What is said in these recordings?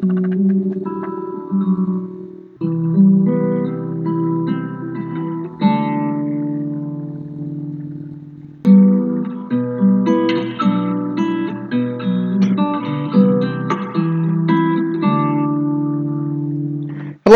Hello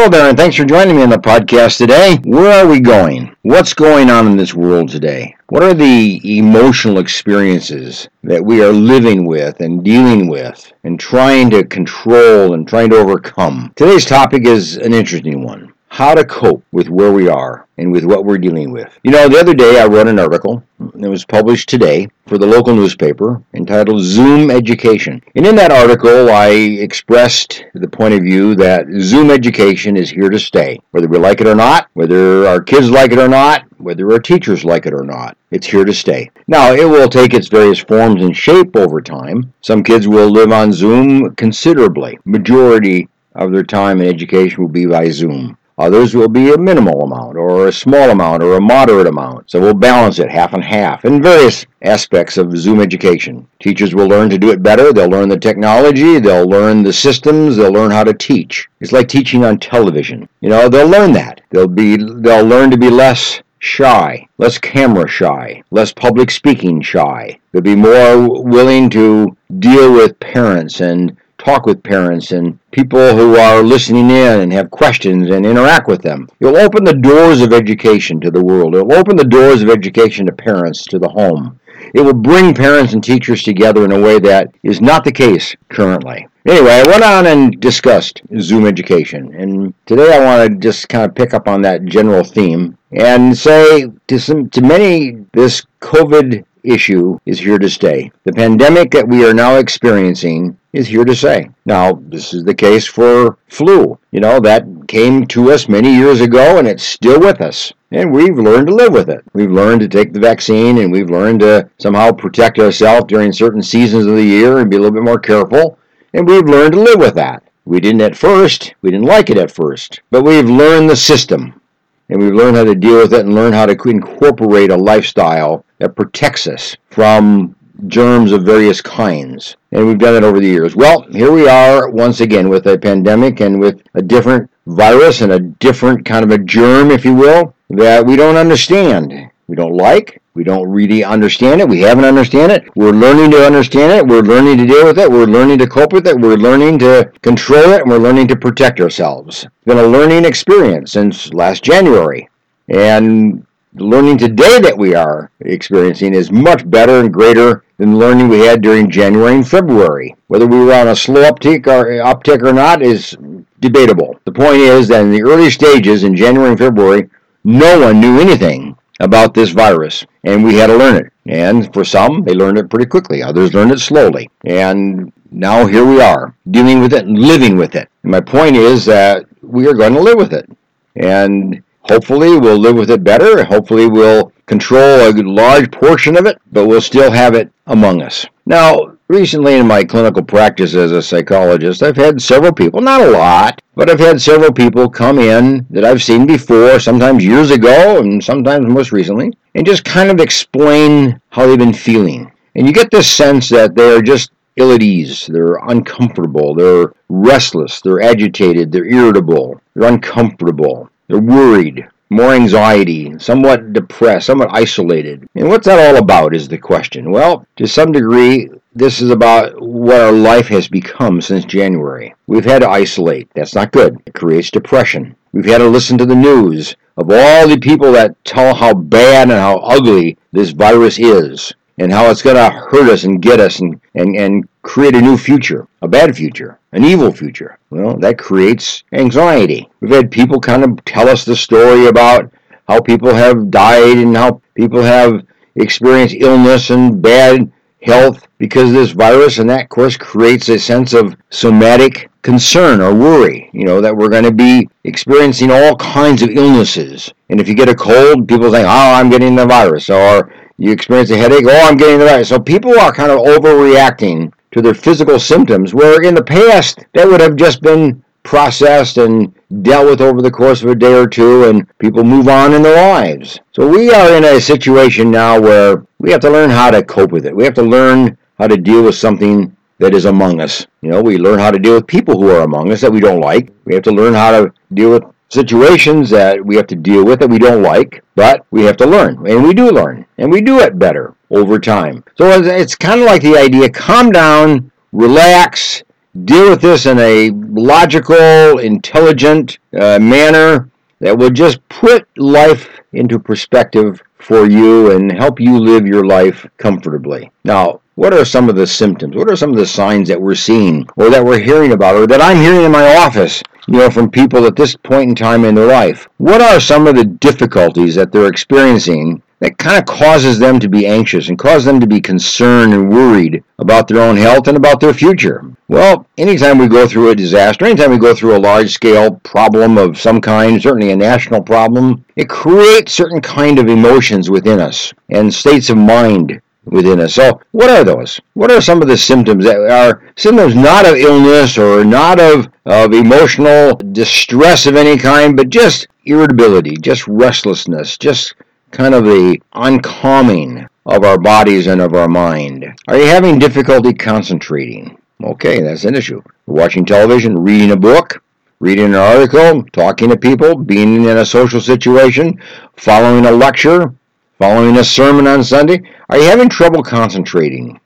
there, and thanks for joining me on the podcast today. Where are we going? What's going on in this world today? What are the emotional experiences that we are living with and dealing with and trying to control and trying to overcome? Today's topic is an interesting one how to cope with where we are and with what we're dealing with. You know, the other day I wrote an article that was published today for the local newspaper entitled Zoom Education. And in that article, I expressed the point of view that Zoom education is here to stay. Whether we like it or not, whether our kids like it or not, whether our teachers like it or not, it's here to stay. Now, it will take its various forms and shape over time. Some kids will live on Zoom considerably. Majority of their time in education will be by Zoom. Others will be a minimal amount, or a small amount, or a moderate amount. So we'll balance it half and half in various aspects of Zoom education. Teachers will learn to do it better. They'll learn the technology. They'll learn the systems. They'll learn how to teach. It's like teaching on television. You know, they'll learn that. They'll be, they'll learn to be less shy, less camera shy, less public speaking shy. They'll be more willing to deal with parents and talk with parents and people who are listening in and have questions and interact with them. It'll open the doors of education to the world. It'll open the doors of education to parents, to the home. It will bring parents and teachers together in a way that is not the case currently. Anyway, I went on and discussed Zoom education, and today I want to just kind of pick up on that general theme and say to some to many this COVID issue is here to stay. The pandemic that we are now experiencing is here to say. Now, this is the case for flu. You know, that came to us many years ago and it's still with us. And we've learned to live with it. We've learned to take the vaccine and we've learned to somehow protect ourselves during certain seasons of the year and be a little bit more careful. And we've learned to live with that. We didn't at first, we didn't like it at first, but we've learned the system and we've learned how to deal with it and learn how to incorporate a lifestyle that protects us from germs of various kinds. And we've done it over the years. Well, here we are once again with a pandemic and with a different virus and a different kind of a germ, if you will, that we don't understand. We don't like, we don't really understand it. We haven't understand it. We're learning to understand it. We're learning to deal with it. We're learning to cope with it. We're learning to control it. And we're learning to protect ourselves. It's been a learning experience since last January. And the learning today that we are experiencing is much better and greater than the learning we had during January and February. Whether we were on a slow uptick or uptick or not is debatable. The point is that in the early stages in January and February, no one knew anything about this virus, and we had to learn it. And for some, they learned it pretty quickly. Others learned it slowly. And now here we are, dealing with it and living with it. And my point is that we are going to live with it. And hopefully we'll live with it better. Hopefully we'll control a large portion of it, but we'll still have it among us. Now, recently in my clinical practice as a psychologist, I've had several people, not a lot, but I've had several people come in that I've seen before, sometimes years ago and sometimes most recently, and just kind of explain how they've been feeling. And you get this sense that they're just ill at ease, they're uncomfortable, they're restless, they're agitated, they're irritable, they're uncomfortable, they're worried, more anxiety, somewhat depressed, somewhat isolated. And what's that all about is the question. Well, to some degree, this is about what our life has become since January. We've had to isolate. That's not good. It creates depression. We've had to listen to the news of all the people that tell how bad and how ugly this virus is and how it's going to hurt us and get us and, and, and create a new future, a bad future, an evil future. Well, that creates anxiety. We've had people kind of tell us the story about how people have died and how people have experienced illness and bad health because of this virus, and that, of course, creates a sense of somatic concern or worry, you know, that we're going to be experiencing all kinds of illnesses. And if you get a cold, people think, oh, I'm getting the virus. Or you experience a headache, oh, I'm getting the virus. So people are kind of overreacting to their physical symptoms, where in the past, that would have just been processed and dealt with over the course of a day or two, and people move on in their lives. So we are in a situation now where we have to learn how to cope with it. We have to learn how to deal with something that is among us. You know, we learn how to deal with people who are among us that we don't like. We have to learn how to deal with situations that we have to deal with that we don't like, but we have to learn. And we do learn. And we do it better over time. So it's kind of like the idea calm down, relax, deal with this in a logical, intelligent uh, manner that will just put life into perspective for you and help you live your life comfortably. Now, what are some of the symptoms? What are some of the signs that we're seeing or that we're hearing about or that I'm hearing in my office, you know, from people at this point in time in their life? What are some of the difficulties that they're experiencing that kind of causes them to be anxious and cause them to be concerned and worried about their own health and about their future? Well, anytime we go through a disaster, anytime we go through a large scale problem of some kind, certainly a national problem, it creates certain kind of emotions within us and states of mind within us. So, what are those? What are some of the symptoms that are symptoms not of illness or not of, of emotional distress of any kind, but just irritability, just restlessness, just kind of the uncalming of our bodies and of our mind. Are you having difficulty concentrating? Okay, that's an issue. Watching television, reading a book, reading an article, talking to people, being in a social situation, following a lecture, following a sermon on Sunday. Are you having trouble concentrating?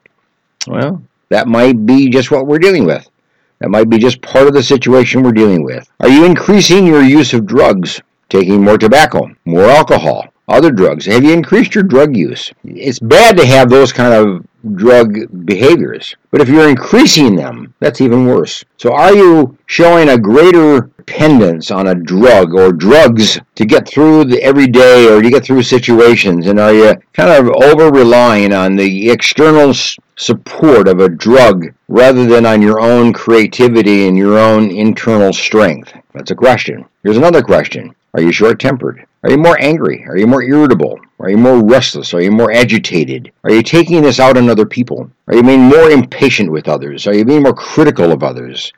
Well, that might be just what we're dealing with. That might be just part of the situation we're dealing with. Are you increasing your use of drugs? Taking more tobacco, more alcohol, other drugs? Have you increased your drug use? It's bad to have those kind of drug behaviors, but if you're increasing them, that's even worse. So, are you showing a greater dependence on a drug or drugs to get through the everyday or to get through situations? And are you kind of over relying on the external support of a drug rather than on your own creativity and your own internal strength? That's a question. Here's another question Are you short tempered? Are you more angry? Are you more irritable? Are you more restless? Are you more agitated? Are you taking this out on other people? Are you being more impatient with others? Are you being more critical of others?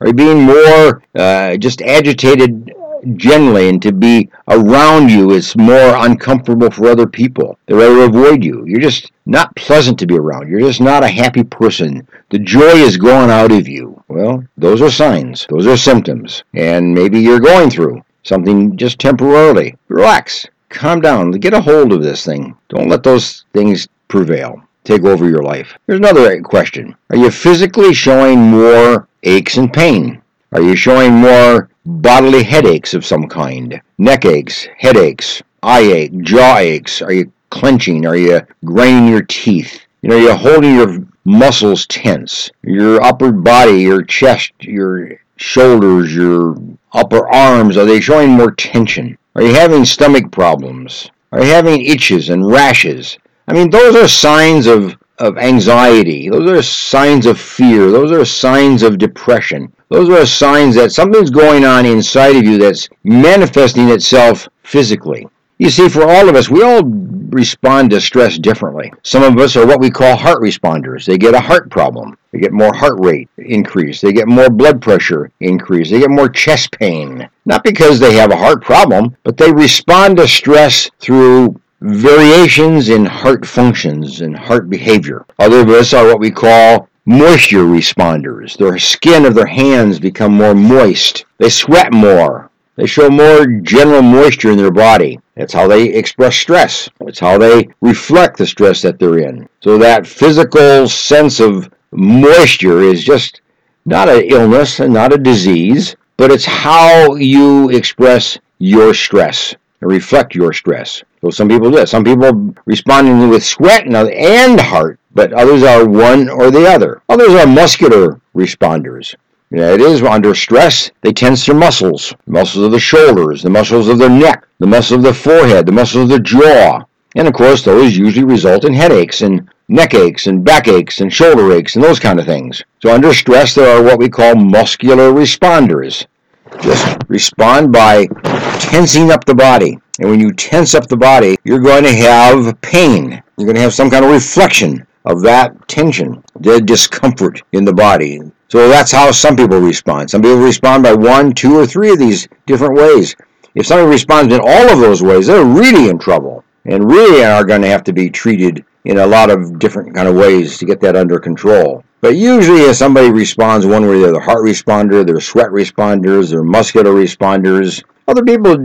Are you being more uh, just agitated generally and to be around you is more uncomfortable for other people. They rather avoid you. You're just not pleasant to be around. You're just not a happy person. The joy is gone out of you. Well, those are signs. Those are symptoms. And maybe you're going through something just temporarily. Relax, calm down, get a hold of this thing. Don't let those things prevail, take over your life. Here's another question Are you physically showing more aches and pain? Are you showing more bodily headaches of some kind? Neck aches, headaches, eye ache, jaw aches? Are you clenching? Are you grinding your teeth? You know, you're holding your muscles tense. Your upper body, your chest, your shoulders, your upper arms, are they showing more tension? Are you having stomach problems? Are you having itches and rashes? I mean, those are signs of, of anxiety. Those are signs of fear. Those are signs of depression. Those are signs that something's going on inside of you that's manifesting itself physically. You see, for all of us, we all respond to stress differently. Some of us are what we call heart responders. They get a heart problem. They get more heart rate increase. They get more blood pressure increase. They get more chest pain. Not because they have a heart problem, but they respond to stress through variations in heart functions and heart behavior. Other of us are what we call moisture responders. Their skin of their hands become more moist. They sweat more. They show more general moisture in their body. That's how they express stress. It's how they reflect the stress that they're in. So that physical sense of moisture is just not an illness and not a disease, but it's how you express your stress and reflect your stress. So some people do. that. Some people responding with sweat and heart, but others are one or the other. Others are muscular responders. Know, it is under stress, they tense their muscles, muscles of the shoulders, the muscles of their neck, the muscles of the forehead, the muscles of the jaw. And of course, those usually result in headaches and neck aches and back aches and shoulder aches and those kind of things. So under stress, there are what we call muscular responders. Just respond by tensing up the body. And when you tense up the body, you're going to have pain. You're going to have some kind of reflection of that tension, the discomfort in the body. So that's how some people respond. Some people respond by one, two, or three of these different ways. If somebody responds in all of those ways, they're really in trouble and really are going to have to be treated in a lot of different kind of ways to get that under control. But usually, if somebody responds one way, they're the heart responder, they're sweat responders, they're muscular responders. Other people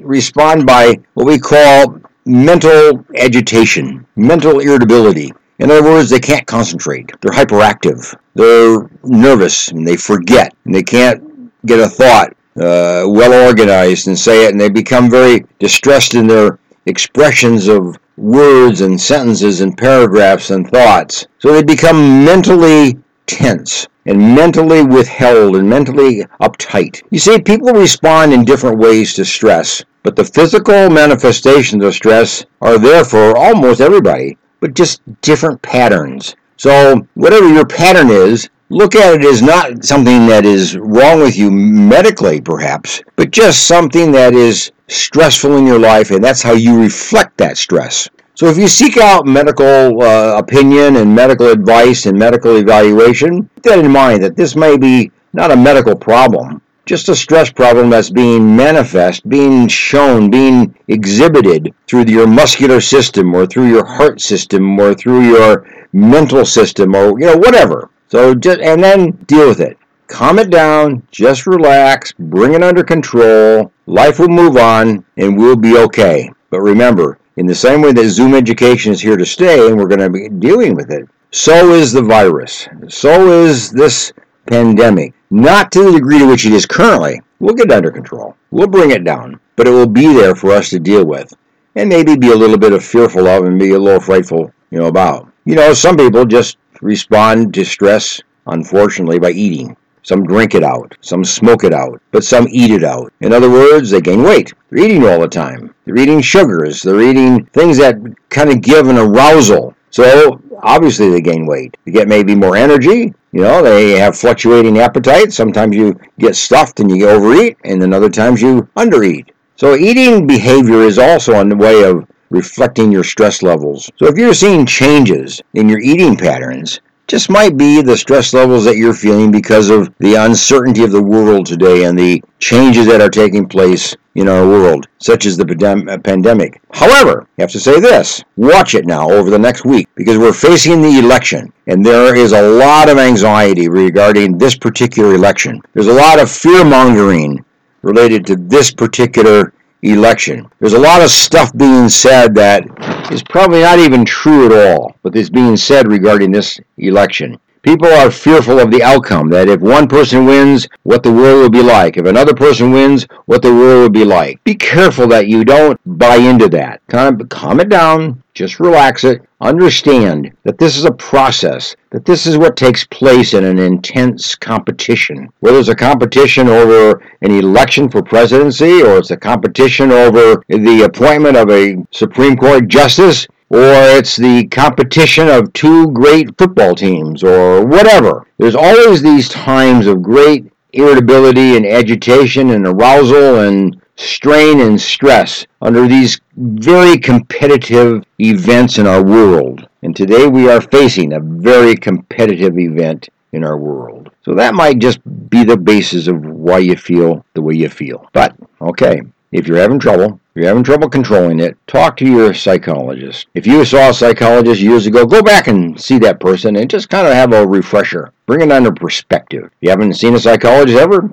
respond by what we call mental agitation, mental irritability. In other words, they can't concentrate. They're hyperactive. They're nervous and they forget and they can't get a thought uh, well organized and say it, and they become very distressed in their expressions of words and sentences and paragraphs and thoughts. So they become mentally tense and mentally withheld and mentally uptight. You see, people respond in different ways to stress, but the physical manifestations of stress are there for almost everybody, but just different patterns. So, whatever your pattern is, look at it as not something that is wrong with you medically, perhaps, but just something that is stressful in your life, and that's how you reflect that stress. So if you seek out medical uh, opinion and medical advice and medical evaluation, keep that in mind that this may be not a medical problem, just a stress problem that's being manifest, being shown, being exhibited through your muscular system or through your heart system or through your mental system or you know whatever. So just and then deal with it. Calm it down, just relax, bring it under control. Life will move on and we'll be okay. But remember, in the same way that Zoom education is here to stay and we're going to be dealing with it, so is the virus. So is this pandemic. Not to the degree to which it is currently. We'll get it under control. We'll bring it down. But it will be there for us to deal with. And maybe be a little bit of fearful of and be a little frightful, you know, about. You know, some people just respond to stress, unfortunately, by eating. Some drink it out, some smoke it out, but some eat it out. In other words, they gain weight. They're eating all the time. They're eating sugars. They're eating things that kind of give an arousal. So obviously they gain weight. They get maybe more energy. You know, they have fluctuating appetite. Sometimes you get stuffed and you overeat, and then other times you undereat. So eating behavior is also a way of reflecting your stress levels. So if you're seeing changes in your eating patterns, just might be the stress levels that you're feeling because of the uncertainty of the world today and the changes that are taking place in our world, such as the uh, pandemic. However, I have to say this watch it now over the next week because we're facing the election and there is a lot of anxiety regarding this particular election. There's a lot of fear mongering related to this particular election. There's a lot of stuff being said that is probably not even true at all, but is being said regarding this election. People are fearful of the outcome, that if one person wins, what the world will be like. If another person wins, what the world will be like. Be careful that you don't buy into that. Of calm it down, just relax it. Understand that this is a process, that this is what takes place in an intense competition. Whether it's a competition over an election for presidency or it's a competition over the appointment of a Supreme Court justice, or it's the competition of two great football teams or whatever. There's always these times of great irritability and agitation and arousal and strain and stress under these very competitive events in our world. And today we are facing a very competitive event in our world. So that might just be the basis of why you feel the way you feel. But, okay, if you're having trouble, if you're having trouble controlling it, talk to your psychologist. If you saw a psychologist years ago, go back and see that person and just kind of have a refresher. Bring it under perspective. If you haven't seen a psychologist ever,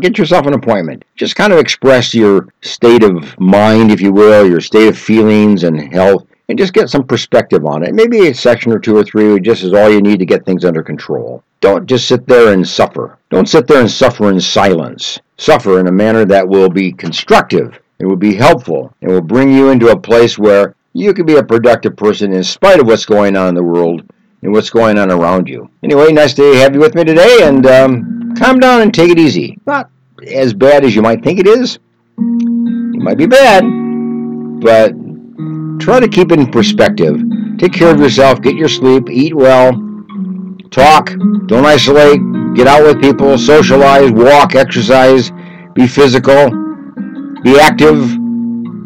get yourself an appointment. Just kind of express your state of mind, if you will, your state of feelings and health, and just get some perspective on it. Maybe a section or two or three just is all you need to get things under control. Don't just sit there and suffer. Don't sit there and suffer in silence. Suffer in a manner that will be constructive it will be helpful. It will bring you into a place where you can be a productive person in spite of what's going on in the world and what's going on around you. Anyway, nice to have you with me today, and um, calm down and take it easy. Not as bad as you might think it is. It might be bad, but try to keep it in perspective. Take care of yourself, get your sleep, eat well, talk, don't isolate, get out with people, socialize, walk, exercise, be physical be active.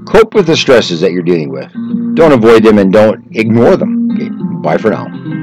Cope with the stresses that you're dealing with. Don't avoid them and don't ignore them. Okay, bye for now.